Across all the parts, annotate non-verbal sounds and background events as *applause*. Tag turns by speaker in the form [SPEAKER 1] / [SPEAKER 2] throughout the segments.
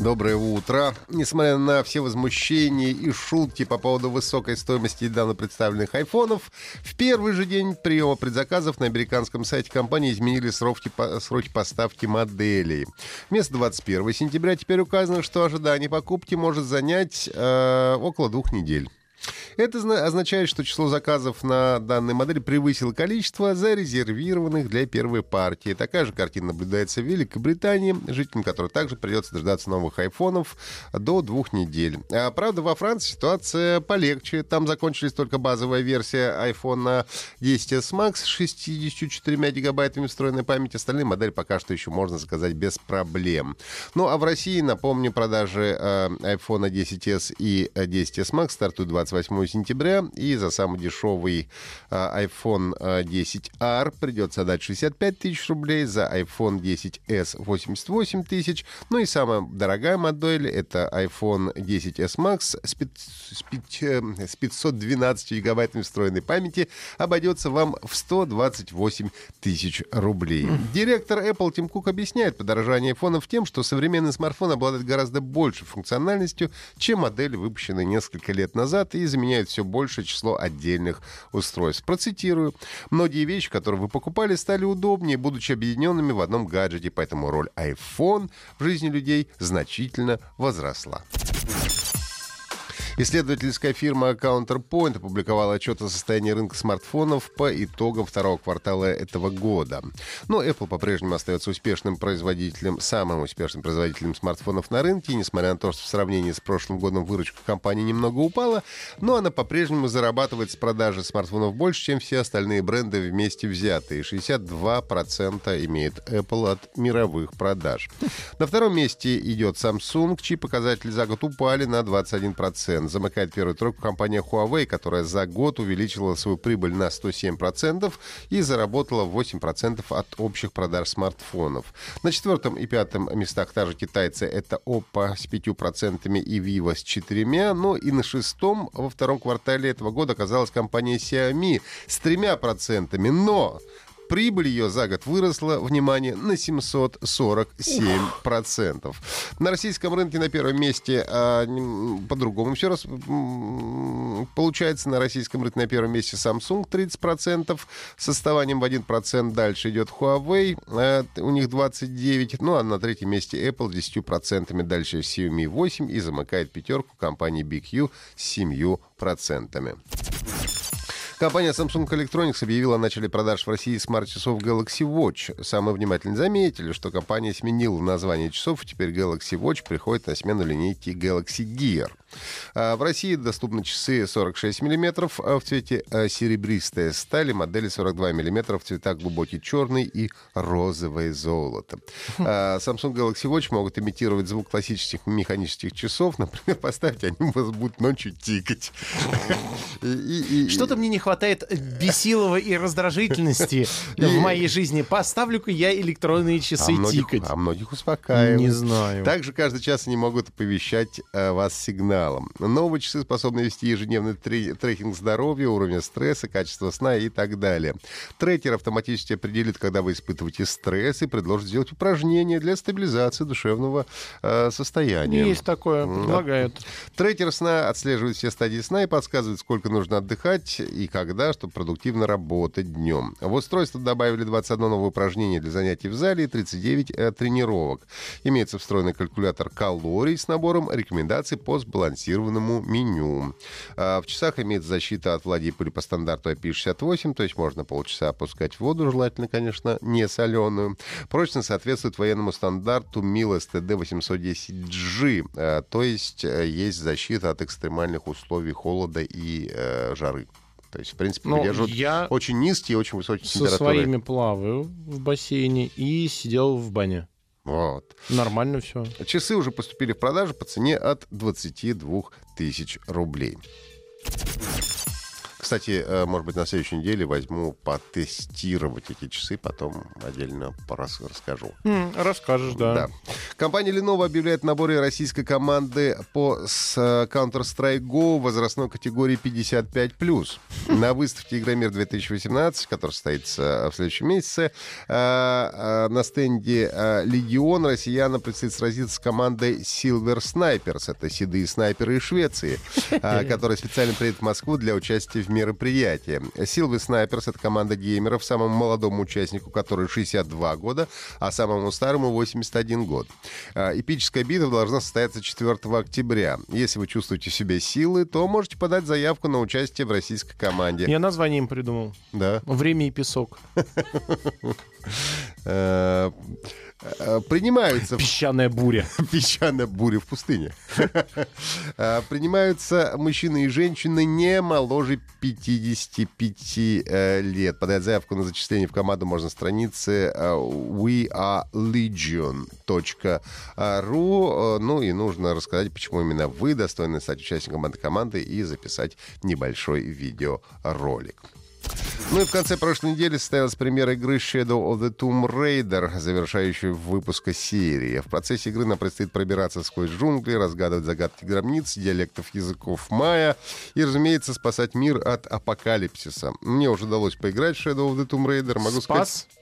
[SPEAKER 1] Доброе утро. Несмотря на все возмущения и шутки по поводу высокой стоимости недавно представленных айфонов, в первый же день приема предзаказов на американском сайте компании изменили сроки, сроки поставки моделей. Вместо 21 сентября теперь указано, что ожидание покупки может занять э, около двух недель. Это означает, что число заказов на данной модели превысило количество зарезервированных для первой партии. Такая же картина наблюдается в Великобритании, жителям которой также придется дождаться новых айфонов до двух недель. А, правда, во Франции ситуация полегче. Там закончились только базовая версия iPhone 10s Max с 64 гигабайтами встроенной памяти. Остальные модели пока что еще можно заказать без проблем. Ну, а в России, напомню, продажи э, iPhone 10s и 10s Max стартуют 28 сентября. И за самый дешевый а, iPhone 10R придется отдать 65 тысяч рублей, за iPhone 10s 88 тысяч. Ну и самая дорогая модель — это iPhone 10s Max с, 5, с 512 гигабайтами встроенной памяти обойдется вам в 128 тысяч рублей. Директор Apple Тим Кук объясняет подорожание айфонов тем, что современный смартфон обладает гораздо большей функциональностью, чем модель, выпущенная несколько лет назад и заменяет все большее число отдельных устройств. Процитирую. Многие вещи, которые вы покупали, стали удобнее, будучи объединенными в одном гаджете, поэтому роль iPhone в жизни людей значительно возросла. Исследовательская фирма Counterpoint опубликовала отчет о состоянии рынка смартфонов по итогам второго квартала этого года. Но Apple по-прежнему остается успешным производителем, самым успешным производителем смартфонов на рынке, несмотря на то, что в сравнении с прошлым годом выручка компании немного упала, но она по-прежнему зарабатывает с продажи смартфонов больше, чем все остальные бренды вместе взятые. 62% имеет Apple от мировых продаж. На втором месте идет Samsung, чьи показатели за год упали на 21% замыкает первую тройку компания Huawei, которая за год увеличила свою прибыль на 107% и заработала 8% от общих продаж смартфонов. На четвертом и пятом местах та же китайцы это Oppo с 5% и Vivo с 4%. Ну и на шестом во втором квартале этого года оказалась компания Xiaomi с 3%. Но Прибыль ее за год выросла, внимание, на 747%. На российском рынке на первом месте а, по-другому все раз получается. На российском рынке на первом месте Samsung 30%, с оставанием в 1% дальше идет Huawei, а, у них 29%, ну а на третьем месте Apple с 10%, дальше Xiaomi 8% и замыкает пятерку компании BQ с 7%. Компания Samsung Electronics объявила о начале продаж в России смарт-часов Galaxy Watch. Самые внимательные заметили, что компания сменила название часов, и теперь Galaxy Watch приходит на смену линейки Galaxy Gear. А в России доступны часы 46 мм в цвете а, серебристая стали, модели 42 мм в цветах глубокий черный и розовое золото. *laughs* А Samsung Galaxy Watch могут имитировать звук классических механических часов. Например, *laughs* поставьте, они у вас будут ночью тикать. *laughs*
[SPEAKER 2] Что-то мне не хватает бесилова и раздражительности *laughs* в моей жизни. Поставлю-ка я электронные часы
[SPEAKER 1] а
[SPEAKER 2] тикать.
[SPEAKER 1] А многих успокаивают.
[SPEAKER 2] Не знаю.
[SPEAKER 1] Также каждый час они могут оповещать э, вас сигналом. Новые часы способны вести ежедневный трекинг здоровья, уровня стресса, качества сна и так далее. Трекер автоматически определит, когда вы испытываете стресс и предложит сделать упражнения для стабилизации душевного э, состояния.
[SPEAKER 2] Есть такое, предлагают.
[SPEAKER 1] Трекер сна отслеживает все стадии сна и подсказывает, сколько нужно отдыхать и когда, чтобы продуктивно работать днем. В устройство добавили 21 новое упражнение для занятий в зале и 39 э, тренировок. Имеется встроенный калькулятор калорий с набором рекомендаций по сбалансированному меню. А в часах имеется защита от влаги и пыли по стандарту IP68, то есть можно полчаса опускать воду, желательно, конечно, не соленую. Прочно соответствует военному стандарту МИЛ STD 810G, а, то есть э, есть защита от экстремальных условий холода и э, жары. То есть, в принципе,
[SPEAKER 2] Ну,
[SPEAKER 1] выдерживают
[SPEAKER 2] я
[SPEAKER 1] очень низкие, очень высокие
[SPEAKER 2] Со
[SPEAKER 1] температуры.
[SPEAKER 2] своими плаваю в бассейне и сидел в бане.
[SPEAKER 1] Вот.
[SPEAKER 2] Нормально все.
[SPEAKER 1] Часы уже поступили в продажу по цене от 22 тысяч рублей. Кстати, э, может быть, на следующей неделе возьму потестировать эти часы, потом отдельно порас- расскажу.
[SPEAKER 2] М, Расскажешь, да.
[SPEAKER 1] Да. Компания Lenovo объявляет наборе российской команды по э, Counter-Strike Go возрастной категории 55+. *laughs* На выставке Игромир 2018, которая состоится в следующем месяце, э, э, на стенде э, Легион россияна предстоит сразиться с командой Silver Snipers. Это седые снайперы из Швеции, э, *laughs* которые специально приедут в Москву для участия в мероприятии. Silver Snipers — это команда геймеров, самому молодому участнику, который 62 года, а самому старому 81 год. А, Эпическая битва должна состояться 4 октября. Если вы чувствуете в себе силы, то можете подать заявку на участие в российской команде.
[SPEAKER 2] Я название им придумал.
[SPEAKER 1] Да.
[SPEAKER 2] Время и песок. *laughs*
[SPEAKER 1] Э, э, Принимаются
[SPEAKER 2] Песчаная буря. *laughs*
[SPEAKER 1] песчаная буря в пустыне. А, *laughs* Принимаются мужчины и женщины не моложе 55 э, лет. Подать заявку на зачисление в команду можно на странице э, wearelegion.ru. Э, Ну и нужно рассказать, почему именно вы достойны стать участником этой команды и записать небольшой видеоролик. Ну и в конце прошлой недели состоялась премьера игры Shadow of the Tomb Raider, завершающей выпуска серии. В процессе игры нам предстоит пробираться сквозь джунгли, разгадывать загадки гробниц, диалектов языков майя и, разумеется, спасать мир от апокалипсиса. Мне уже удалось поиграть в Shadow of the Tomb Raider. Могу
[SPEAKER 2] Спас?
[SPEAKER 1] сказать...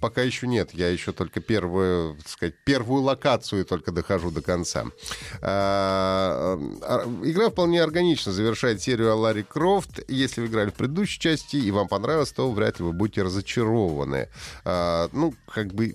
[SPEAKER 1] Пока еще нет. Я еще только первую, так сказать, первую локацию только дохожу до конца. А, а, Игра вполне органично завершает серию о Ларри Крофт. Если вы играли в предыдущей части и вам понравилось, то вряд ли вы будете разочарованы. А, Ну, как бы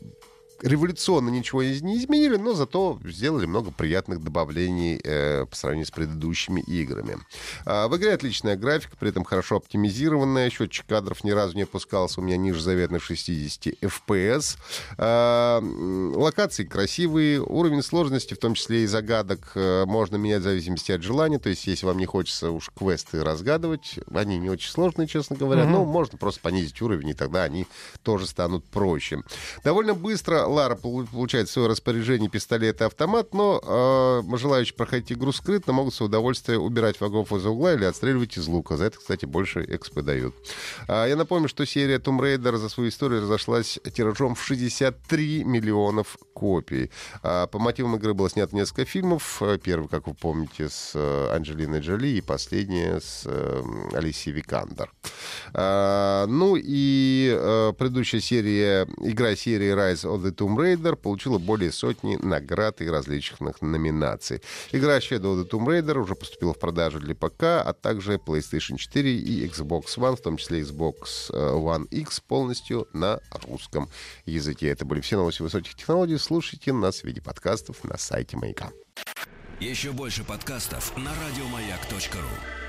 [SPEAKER 1] революционно ничего не изменили, но зато сделали много приятных добавлений э, по сравнению с предыдущими играми. А, в игре отличная графика, при этом хорошо оптимизированная. Счетчик кадров ни разу не опускался у меня ниже заветных 60 FPS. А, локации красивые, уровень сложности, в том числе и загадок, э, можно менять в зависимости от желания. То есть, если вам не хочется уж квесты разгадывать, они не очень сложные, честно говоря, но можно просто понизить уровень, и тогда они тоже станут проще. Довольно быстро Лара полу- получает в свое распоряжение пистолет и автомат, но э, желающие проходить игру скрытно могут с удовольствием убирать врагов из угла или отстреливать из лука. За это, кстати, больше экспы дают. А, я напомню, что серия Tomb Raider за свою историю разошлась тиражом в 63 миллионов копий. А, по мотивам игры было снято несколько фильмов. Э, Первый, как вы помните, с э, Анджелиной Джоли, и последнее с э, Алисией Викандер. А, ну и э, предыдущая серия, игра серии Rise of the Tomb Raider получила более сотни наград и различных номинаций. Игра Shadow of the Tomb Raider уже поступила в продажу для ПК, а также PlayStation 4 и Xbox One, в том числе Xbox э, One X, полностью на русском языке. Это были все новости высоких технологий. Слушайте нас в виде подкастов на сайте Маяка.
[SPEAKER 3] Еще больше подкастов на радиомаяк.ру.